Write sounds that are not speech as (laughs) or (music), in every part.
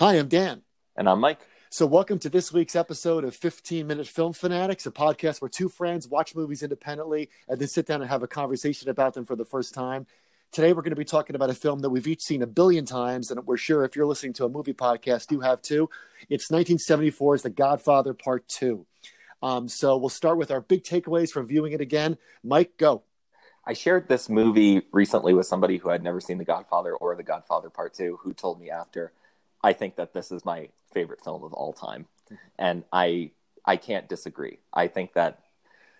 Hi, I'm Dan. And I'm Mike. So, welcome to this week's episode of 15 Minute Film Fanatics, a podcast where two friends watch movies independently and then sit down and have a conversation about them for the first time. Today, we're going to be talking about a film that we've each seen a billion times, and we're sure if you're listening to a movie podcast, you have too. It's 1974's The Godfather Part 2. Um, so, we'll start with our big takeaways from viewing it again. Mike, go. I shared this movie recently with somebody who had never seen The Godfather or The Godfather Part 2, who told me after, I think that this is my favorite film of all time. And I I can't disagree. I think that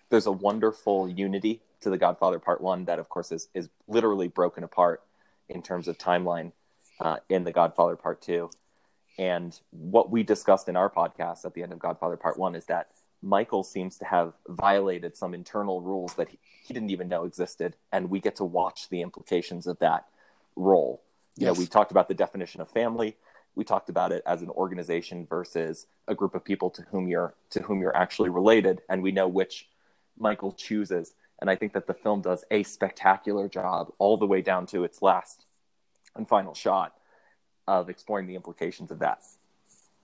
there's a wonderful unity to The Godfather Part 1 that of course is is literally broken apart in terms of timeline uh, in The Godfather Part 2. And what we discussed in our podcast at the end of Godfather Part 1 is that Michael seems to have violated some internal rules that he, he didn't even know existed and we get to watch the implications of that role. You know, we talked about the definition of family we talked about it as an organization versus a group of people to whom you're to whom you're actually related and we know which michael chooses. And i think that the film does a spectacular job all the way down to its last and final shot of exploring the implications of that.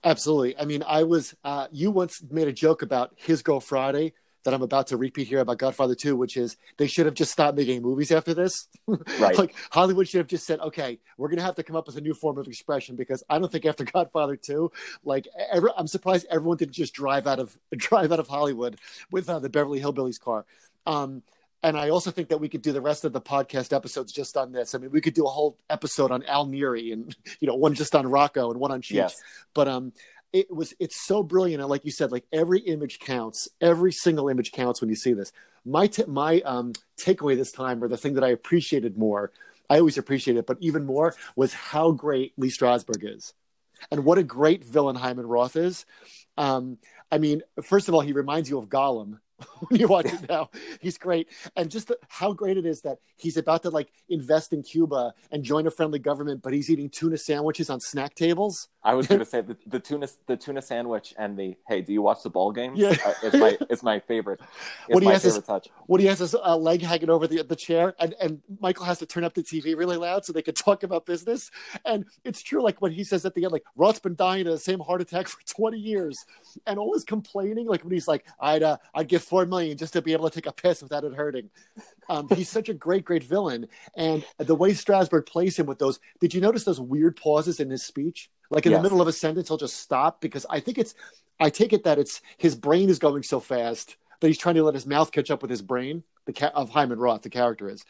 Absolutely. I mean i was uh, you once made a joke about his girl friday that I'm about to repeat here about Godfather 2, which is they should have just stopped making movies after this. (laughs) Right. like Hollywood should have just said, okay, we're going to have to come up with a new form of expression because I don't think after Godfather 2, like every, I'm surprised everyone didn't just drive out of (laughs) drive out of Hollywood with uh, the Beverly Hillbillies car. Um, and I also think that we could do the rest of the podcast episodes just on this. I mean, we could do a whole episode on Al Neri and (laughs) you know one just on Rocco and one on Cheech. Yes. But um, it was it's so brilliant. And like you said like every image counts. Every single image counts when you see this. My t- my um takeaway this time or the thing that i appreciated more i always appreciate it but even more was how great lee strasberg is and what a great villain hyman roth is. Um i mean first of all he reminds you of gollum (laughs) when you watch it now. He's great, and just the, how great it is that he's about to like invest in Cuba and join a friendly government, but he's eating tuna sandwiches on snack tables. I was (laughs) going to say the, the tuna the tuna sandwich and the hey, do you watch the ball game? Yeah, uh, it's my (laughs) it's my favorite. It's when he my has favorite his, touch. When he has his uh, leg hanging over the the chair, and and Michael has to turn up the TV really loud so they can talk about business. And it's true, like when he says at the end, like Roth's been dying of the same heart attack for twenty years, and always complaining, like when he's like, I'd uh, I'd give four million just to be able to take a piss without it hurting. Um, he's such a great, great villain, and the way Strasberg plays him with those. Did you notice those weird pauses in his speech? Like in yes. the middle of a sentence, he'll just stop because I think it's. I take it that it's his brain is going so fast that he's trying to let his mouth catch up with his brain. The ca- of Hyman Roth, the character is.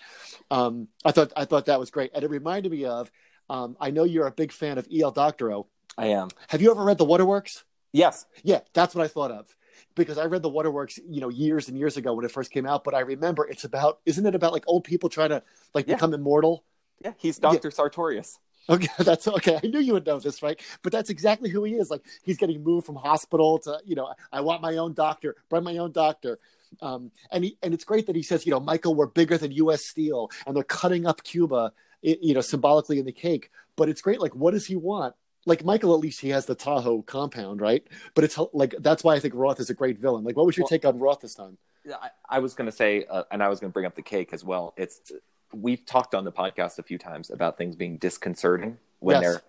Um, I thought I thought that was great, and it reminded me of. Um, I know you're a big fan of E.L. Doctorow. I am. Have you ever read The Waterworks? Yes. Yeah, that's what I thought of because I read The Waterworks, you know, years and years ago when it first came out. But I remember it's about, isn't it about like old people trying to like yeah. become immortal? Yeah, he's Doctor yeah. Sartorius. Okay, (laughs) that's okay. I knew you would know this, right? But that's exactly who he is. Like he's getting moved from hospital to, you know, I want my own doctor, bring my own doctor. Um, and he, and it's great that he says, you know, Michael, we're bigger than U.S. Steel, and they're cutting up Cuba, you know, symbolically in the cake. But it's great. Like, what does he want? Like Michael, at least he has the Tahoe compound, right? But it's like that's why I think Roth is a great villain. Like, what was your well, take on Roth this time? I, I was going to say, uh, and I was going to bring up the cake as well. It's we've talked on the podcast a few times about things being disconcerting when yes.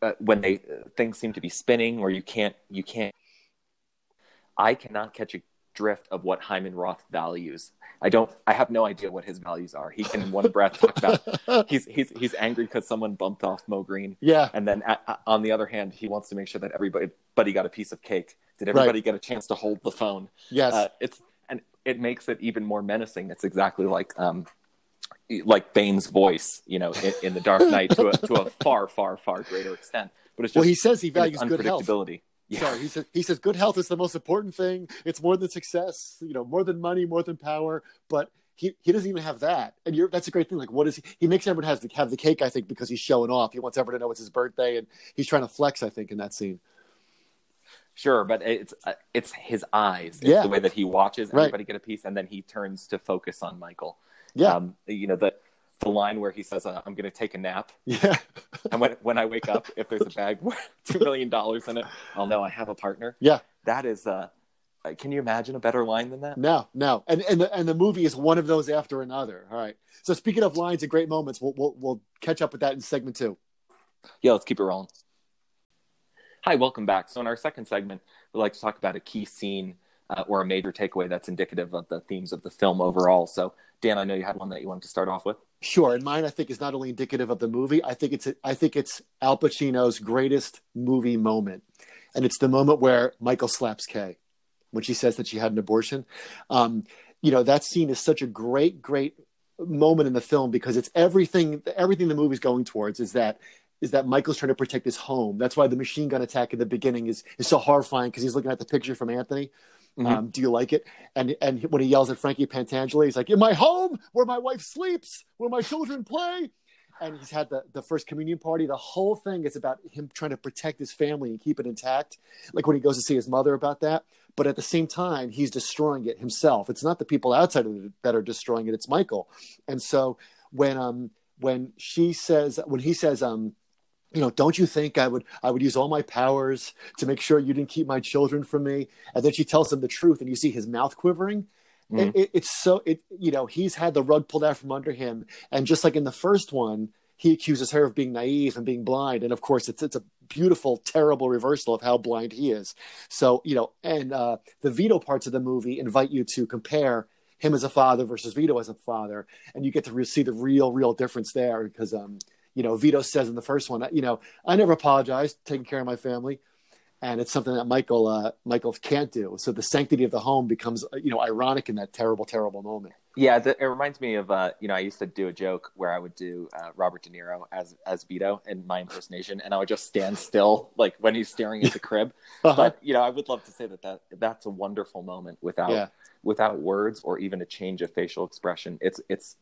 they're uh, when they uh, things seem to be spinning or you can't you can't. I cannot catch a drift of what Hyman Roth values. I don't. I have no idea what his values are. He can, in one breath, talk about (laughs) he's he's he's angry because someone bumped off Moe Greene. Yeah. And then on the other hand, he wants to make sure that everybody buddy got a piece of cake. Did everybody right. get a chance to hold the phone? Yes. Uh, it's and it makes it even more menacing. It's exactly like um, like Bane's voice, you know, in, in the Dark Knight to a to a (laughs) far far far greater extent. But it's just well, he says he values good health. Yeah. Sorry, he says he says good health is the most important thing. It's more than success, you know, more than money, more than power. But he, he doesn't even have that, and you're that's a great thing. Like, what is he? He makes everyone has to have the cake. I think because he's showing off. He wants everyone to know it's his birthday, and he's trying to flex. I think in that scene. Sure, but it's uh, it's his eyes. It's yeah. the way that he watches right. everybody get a piece, and then he turns to focus on Michael. Yeah, um, you know the the line where he says, uh, "I'm going to take a nap." Yeah. (laughs) and when when I wake up, if there's a bag (laughs) worth two million dollars in it, I'll know I have a partner. Yeah. That is. Uh, can you imagine a better line than that? No, no. And and the, and the movie is one of those after another. All right. So speaking of lines and great moments, we'll we'll, we'll catch up with that in segment two. Yeah, let's keep it rolling. Hi, welcome back. So, in our second segment, we'd like to talk about a key scene uh, or a major takeaway that's indicative of the themes of the film overall. So, Dan, I know you had one that you wanted to start off with. Sure, and mine I think is not only indicative of the movie. I think it's I think it's Al Pacino's greatest movie moment, and it's the moment where Michael slaps Kay when she says that she had an abortion. Um, you know that scene is such a great, great moment in the film because it's everything. Everything the movie's going towards is that is that Michael's trying to protect his home. That's why the machine gun attack in the beginning is is so horrifying because he's looking at the picture from Anthony. Mm-hmm. Um, do you like it? And and when he yells at Frankie Pentangeli, he's like, "In my home, where my wife sleeps, where my children play." And he's had the, the first communion party. The whole thing is about him trying to protect his family and keep it intact. Like when he goes to see his mother about that. But at the same time, he's destroying it himself. It's not the people outside of it that are destroying it. It's Michael. And so when um when she says when he says um you know, don't you think I would I would use all my powers to make sure you didn't keep my children from me? And then she tells him the truth, and you see his mouth quivering. Mm. It, it, it's so it you know he's had the rug pulled out from under him, and just like in the first one, he accuses her of being naive and being blind, and of course it's it's a beautiful, terrible reversal of how blind he is. So you know, and uh, the Vito parts of the movie invite you to compare him as a father versus Vito as a father, and you get to re- see the real, real difference there because um, you know, Vito says in the first one, you know, I never apologized, taking care of my family, and it's something that Michael uh, Michael can't do. So the sanctity of the home becomes, you know, ironic in that terrible, terrible moment. Yeah, it reminds me of, uh, you know, I used to do a joke where I would do uh, Robert De Niro as as Vito in my impersonation, and I would just stand still, like when he's staring at the crib. (laughs) uh-huh. But you know, I would love to say that, that that's a wonderful moment without yeah. without words or even a change of facial expression. It's it's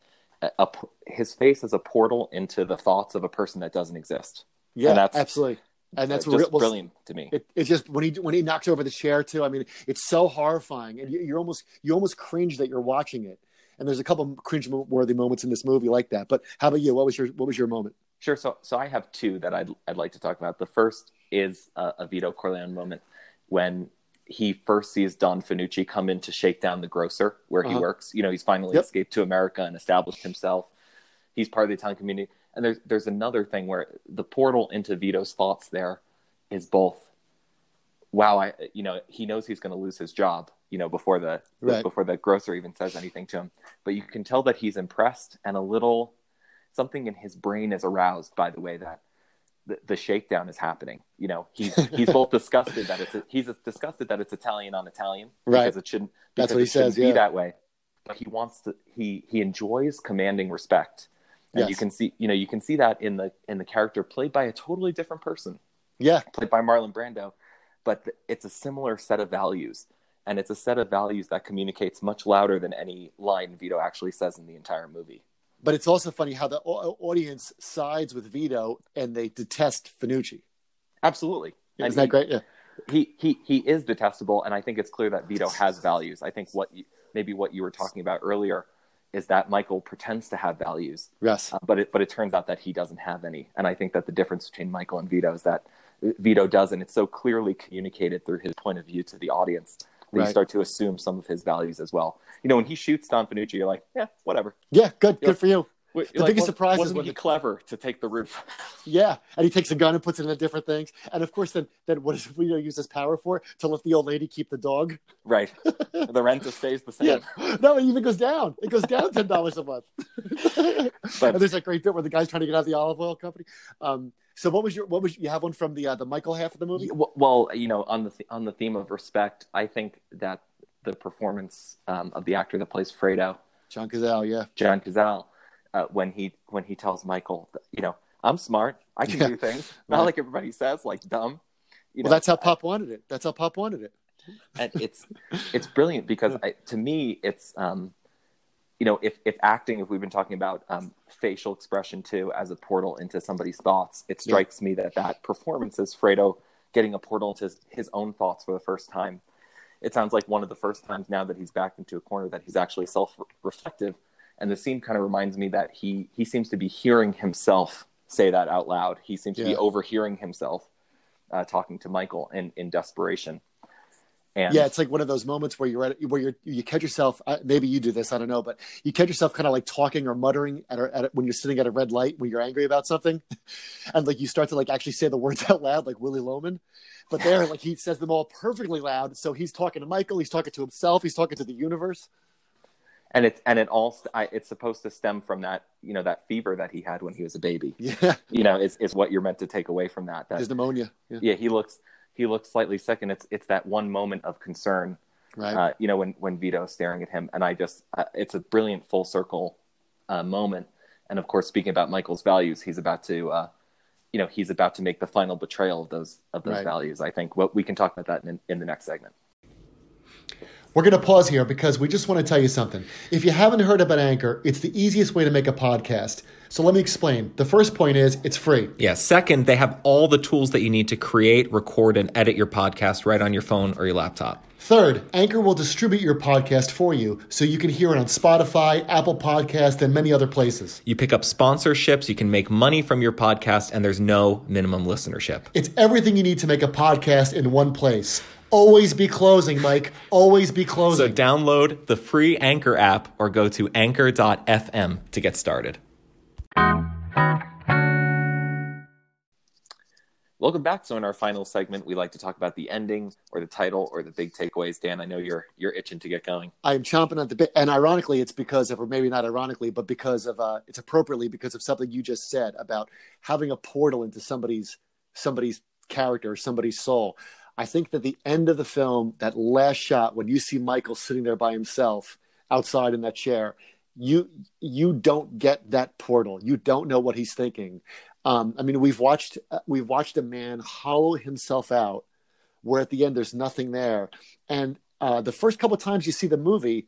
a, his face is a portal into the thoughts of a person that doesn't exist. Yeah, and that's absolutely. And that's just real, brilliant to me. It, it's just when he when he knocks over the chair too. I mean, it's so horrifying, and you, are almost you almost cringe that you're watching it. And there's a couple cringe-worthy moments in this movie like that. But how about you? What was your what was your moment? Sure. So so I have two that I'd I'd like to talk about. The first is a, a Vito Corleone moment when he first sees Don Fanucci come in to shake down the grocer where uh-huh. he works. You know, he's finally yep. escaped to America and established himself. He's part of the Italian community. And there's there's another thing where the portal into Vito's thoughts there is both wow, I you know, he knows he's gonna lose his job, you know, before the right. before the grocer even says anything to him. But you can tell that he's impressed and a little something in his brain is aroused by the way that the, the shakedown is happening. You know, he's (laughs) he's both disgusted that it's he's disgusted that it's Italian on Italian right. because it shouldn't. That's what he says. Be yeah. that way, but he wants to. He he enjoys commanding respect, and yes. you can see you know you can see that in the in the character played by a totally different person. Yeah, played by Marlon Brando, but it's a similar set of values, and it's a set of values that communicates much louder than any line Vito actually says in the entire movie. But it's also funny how the audience sides with Vito and they detest Fanucci. Absolutely. Isn't that great? Yeah. He, he, he is detestable. And I think it's clear that Vito has values. I think what you, maybe what you were talking about earlier is that Michael pretends to have values. Yes. Uh, but it, but it turns out that he doesn't have any. And I think that the difference between Michael and Vito is that Vito does, and it's so clearly communicated through his point of view to the audience right. you start to assume some of his values as well. You know, when he shoots Don Fanucci, you're like, yeah, whatever. Yeah, good, you're good like, for you. the like, biggest surprise is when he clever to take the roof. (laughs) yeah, and he takes a gun and puts it in different things. And of course, then then what does Vito use his power for? To let the old lady keep the dog. Right. (laughs) the rent just stays the same. Yeah. No, it even goes down. It goes down ten dollars a month. (laughs) but, and there's a great bit where the guy's trying to get out of the olive oil company. Um, so what was your what was you have one from the uh, the Michael half of the movie? Well, you know, on the th- on the theme of respect, I think that the performance um, of the actor that plays Fredo, John Cazale, yeah, John Cazale, uh, when he when he tells Michael, you know, I'm smart, I can yeah. do things, (laughs) not right. like everybody says, like dumb. You well, know, that's how Pop I, wanted it. That's how Pop wanted it. and it's it's brilliant because (laughs) I, to me, it's um, you know, if if acting, if we've been talking about um, facial expression too as a portal into somebody's thoughts, it strikes yeah. me that that performance is Fredo getting a portal into his, his own thoughts for the first time it sounds like one of the first times now that he's backed into a corner that he's actually self-reflective and the scene kind of reminds me that he he seems to be hearing himself say that out loud he seems yeah. to be overhearing himself uh, talking to michael in in desperation And yeah, it's like one of those moments where you're at, where you're you catch yourself. Uh, maybe you do this, I don't know, but you catch yourself kind of like talking or muttering at, a, at a, when you're sitting at a red light when you're angry about something, (laughs) and like you start to like actually say the words out loud, like Willy Loman. But there, like he says them all perfectly loud. So he's talking to Michael, he's talking to himself, he's talking to the universe. and it and it all I, it's supposed to stem from that you know that fever that he had when he was a baby. Yeah, You know, is is what you're meant to take away from that. That his pneumonia. Yeah, yeah, he looks he looks slightly sick, and it's it's that one moment of concern. right. Uh, you know, when when Vito's staring at him, and I just uh, it's a brilliant full circle uh, moment. And of course, speaking about Michael's values, he's about to. Uh, you know he's about to make the final betrayal of those of those Right. values. I think what we can talk about that in, in the next segment. We're going to pause here because we just want to tell you something. If you haven't heard about Anchor, it's the easiest way to make a podcast. So let me explain. The first point is it's free. Yeah. Second, they have all the tools that you need to create, record, and edit your podcast right on your phone or your laptop. Third, Anchor will distribute your podcast for you so you can hear it on Spotify, Apple Podcast, and many other places. You pick up sponsorships, you can make money from your podcast, and there's no minimum listenership. It's everything you need to make a podcast in one place. Always be closing, Mike. Always be closing. So download the free Anchor app or go to anchor.fm to get started. Welcome back. So in our final segment, we like to talk about the ending or the title or the big takeaways. Dan, I know you're you're itching to get going. I am chomping at the bit, and ironically, it's because of, or maybe not ironically, but because of, uh, it's appropriately because of something you just said about having a portal into somebody's somebody's character, or somebody's soul. I think that the end of the film, that last shot when you see Michael sitting there by himself outside in that chair, you you don't get that portal. You don't know what he's thinking. Um, I mean, we've watched uh, we've watched a man hollow himself out, where at the end there's nothing there, and uh, the first couple of times you see the movie,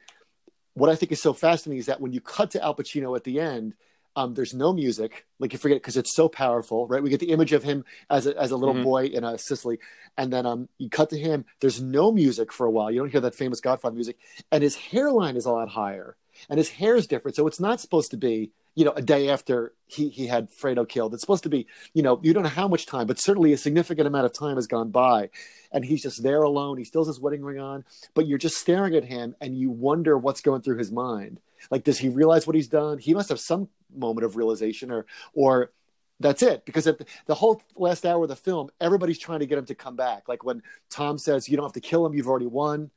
what I think is so fascinating is that when you cut to Al Pacino at the end, um, there's no music. Like you forget because it's so powerful, right? We get the image of him as a, as a little Mhm. boy in uh, Sicily, and then um, you cut to him. There's no music for a while. You don't hear that famous Godfather music, and his hairline is a lot higher, and his hair is different. So it's not supposed to be, you know, a day after he he had Fredo killed. It's supposed to be, you know, you don't know how much time, but certainly a significant amount of time has gone by, and he's just there alone. He still has his wedding ring on, but you're just staring at him, and you wonder what's going through his mind. Like, does he realize what he's done? He must have some moment of realization, or or that's it. Because the whole last hour of the film, everybody's trying to get him to come back. Like when Tom says, "You don't have to kill him; you've already won.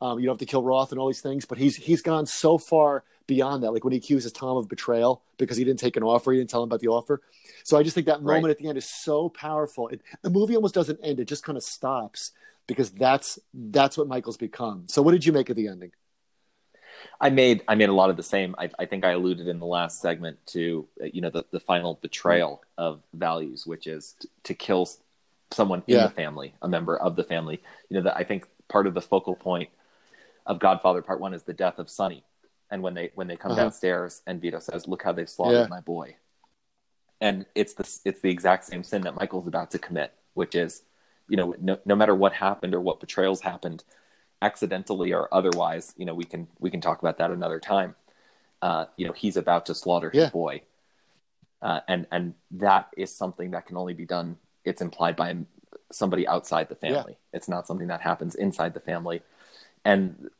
Um, you don't have to kill Roth and all these things." But he's he's gone so far beyond that. Like when he accuses Tom of betrayal because he didn't take an offer, he didn't tell him about the offer. So I just think that moment Right. at the end is so powerful. It, the movie almost doesn't end; it just kind of stops because that's that's what Michael's become. So what did you make of the ending? I made I made a lot of the same. I, I think I alluded in the last segment to uh, you know the, the final betrayal of values, which is t- to kill someone in Yeah. the family, a member of the family. You know that I think part of the focal point of Godfather Part One is the death of Sonny, and when they when they come Uh-huh. downstairs and Vito says, "Look how they've slaughtered Yeah. my boy," and it's the it's the exact same sin that Michael's about to commit, which is you know no, no matter what happened or what betrayals happened accidentally or otherwise you know we can we can talk about that another time. Uh you know he's about to slaughter his Yeah. boy. Uh and and that is something that can only be done it's implied by somebody outside the family. It's not something that happens inside the family. And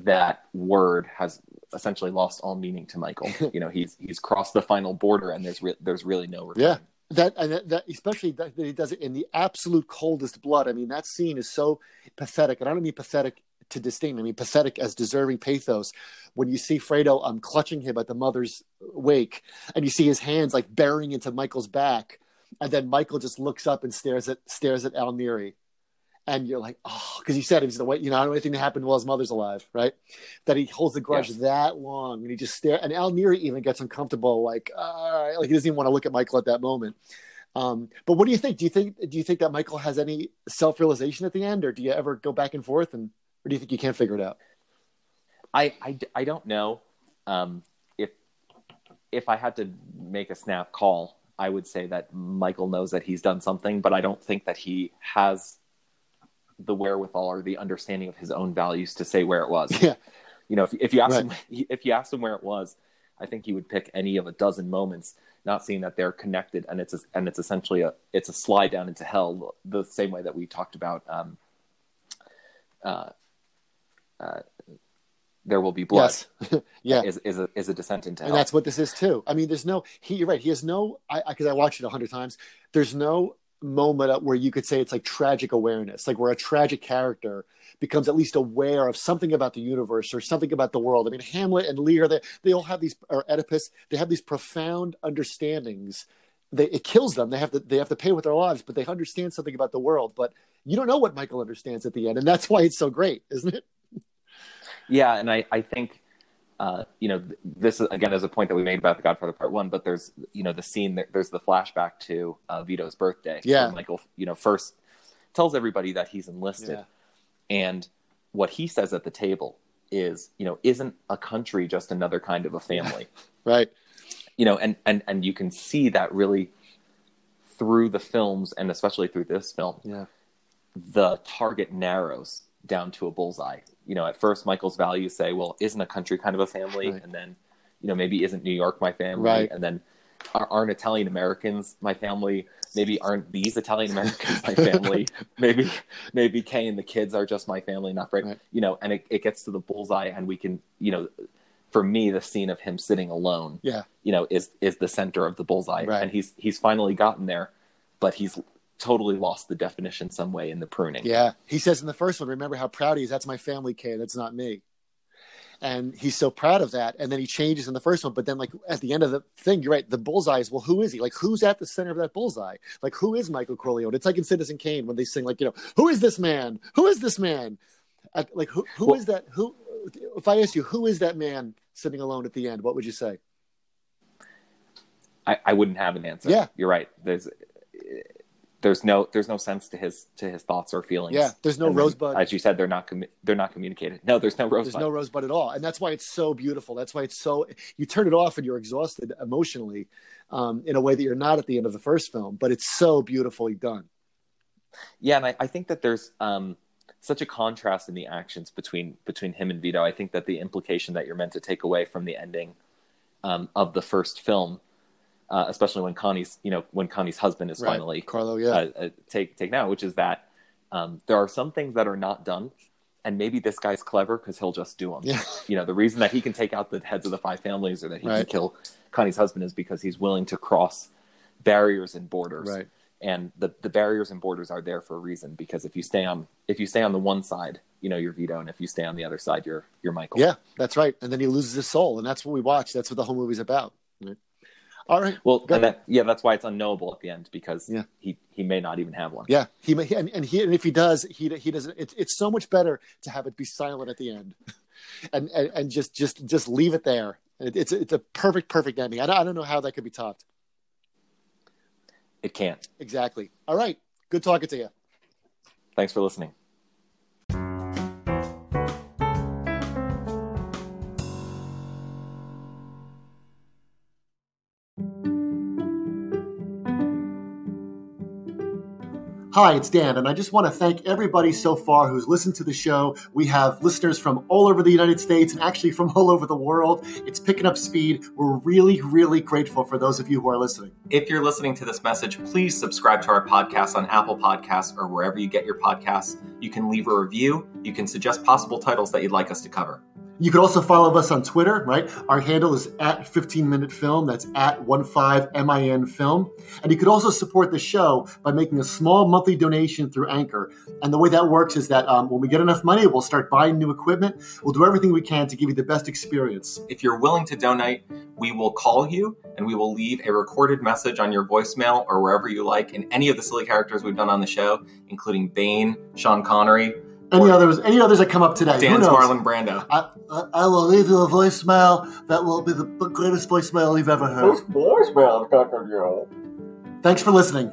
that word has essentially lost all meaning to michael (laughs) you know he's he's crossed the final border and there's re- there's really no return. Yeah. That and that, that especially that, that he does it in the absolute coldest blood. I mean, that scene is so pathetic, and I don't mean pathetic to disdain. I mean pathetic as deserving pathos. When you see Fredo um, clutching him at the mother's wake, and you see his hands like burying into Michael's back, and then Michael just looks up and stares at stares at Al Neri, and you're like, oh, because he said he's the way you know I don't know anything that happened while his mother's alive, right? That he holds the grudge Yes. that long, and he just stare. And Al Neri even gets uncomfortable, like, uh, like he doesn't even want to look at Michael at that moment. Um, but what do you think? Do you think do you think that Michael has any self realization at the end, or do you ever go back and forth, and or do you think you can't figure it out? I, I, I don't know um, if if I had to make a snap call, I would say that Michael knows that he's done something, but I don't think that he has the wherewithal or the understanding of his own values to say where it was. Yeah, You know, if, if you ask Right. him (laughs) if you asked him where it was, I think he would pick any of a dozen moments, not seeing that they're connected, and it's a, and it's essentially a it's a slide down into hell, the same way that we talked about um, uh, uh, there will be blood Yes. (laughs) yeah. is, is, a, is a descent into and hell. that's what this is too. I mean, there's no. He, you're right. He has no. I because I, watched it a hundred times. There's no moment where you could say it's like tragic awareness, like where a tragic character becomes at least aware of something about the universe or something about the world. I mean, Hamlet and Lear, they they all have these, or Oedipus, they have these profound understandings. They, it kills them. They have to they have to pay with their lives, but they understand something about the world. But you don't know what Michael understands at the end, and that's why it's so great, isn't it? Yeah, and I, I think uh, you know this again is a point that we made about the Godfather Part One, but there's you know the scene there, there's the flashback to uh, Vito's birthday. Yeah. Michael you know first tells everybody that he's enlisted, Yeah. and what he says at the table is you know isn't a country just another kind of a family? (laughs) Right. you know, and and and you can see that really through the films and especially through this film Yeah. the target narrows down to a bullseye. You know, at first Michael's values say, well, isn't a country kind of a family? Right. And then, you know, maybe isn't New York my family? Right. And then are- aren't Italian Americans my family? Maybe aren't these Italian Americans my (laughs) family? maybe maybe Kay and the kids are just my family, not right. Right. You know, and it, it gets to the bullseye and we can, you know, for me, the scene of him sitting alone, Yeah. you know, is is the center of the bullseye. Right. And he's he's finally gotten there, but he's totally lost the definition some way in the pruning. Yeah. He says in the first one, remember how proud he is. That's my family kid. That's not me. And he's so proud of that. And then he changes in the first one. But then, like, at the end of the thing, you're right. The bullseye is, well, who is he? Like, who's at the center of that bullseye? Like, who is Michael Corleone? It's like in Citizen Kane when they sing, like, you know, who is this man? Who is this man? Like, who, who Well- is that? Who, if I asked you, who is that man sitting alone at the end? What would you say? I, I wouldn't have an answer. Yeah. you're right. There's there's no there's no sense to his to his thoughts or feelings. Yeah. There's no And then, rosebud. as you said. They're not commu- they're not communicated. No, there's no rosebud. There's no rosebud at all, and that's why it's so beautiful. That's why it's so. You turn it off and you're exhausted emotionally, um, in a way that you're not at the end of the first film. But it's so beautifully done. Yeah, and I, I think that there's um, such a contrast in the actions between between him and Vito. I think that the implication that you're meant to take away from the ending um, of the first film, uh, especially when Connie's you know when Connie's husband is Right. finally Carlo, yeah, uh, uh, take taken out, which is that um, there are some things that are not done, and maybe this guy's clever because he'll just do them. yeah, You know, the reason that he can take out the heads of the five families or that he can kill Connie's husband is because he's willing to cross barriers and borders right, and the, the barriers and borders are there for a reason because if you stay on if you stay on the one side you know you're Vito and if you stay on the other side you're you're Michael yeah. That's right. And then he loses his soul, and that's what we watch. That's what the whole movie's about. Right. All right. well and that, yeah that's why it's unknowable at the end because Yeah. he he may not even have one Yeah, he may, and, and he and if he does, he he doesn't. It's it's so much better to have it be silent at the end, (laughs) and and, and just just just leave it there. It, it's it's a perfect perfect ending. I don't, I don't know how that could be topped. it can't Exactly. All right. Good talking to you. thanks for listening Hi, it's Dan, and I just want to thank everybody so far who's listened to the show. We have listeners from all over the United States and actually from (laughs) all over the world. It's picking up speed. We're really, really grateful for those of you who are listening. If you're listening to this message, please subscribe to our podcast on Apple Podcasts or wherever you get your podcasts. You can leave a review. You can suggest possible titles that you'd like us to cover. You can also follow us on Twitter, right? Our handle is at 15 Minute Film. That's at 15MIN Film. And you could also support the show by making a small monthly donation through Anchor. And the way that works is that um, when we get enough money, we'll start buying new equipment. We'll do everything we can to give you the best experience. If you're willing to donate, we will call you and we will leave a recorded message on your voicemail or wherever you like in any of the silly characters we've done on the show, including Bane, Sean Connery, Any Or- others? Any others that come up today? Who Dan's? Marlon Brando. I, I, I will leave you a voicemail that will be the greatest voicemail you've ever heard. voicemail Thanks for listening.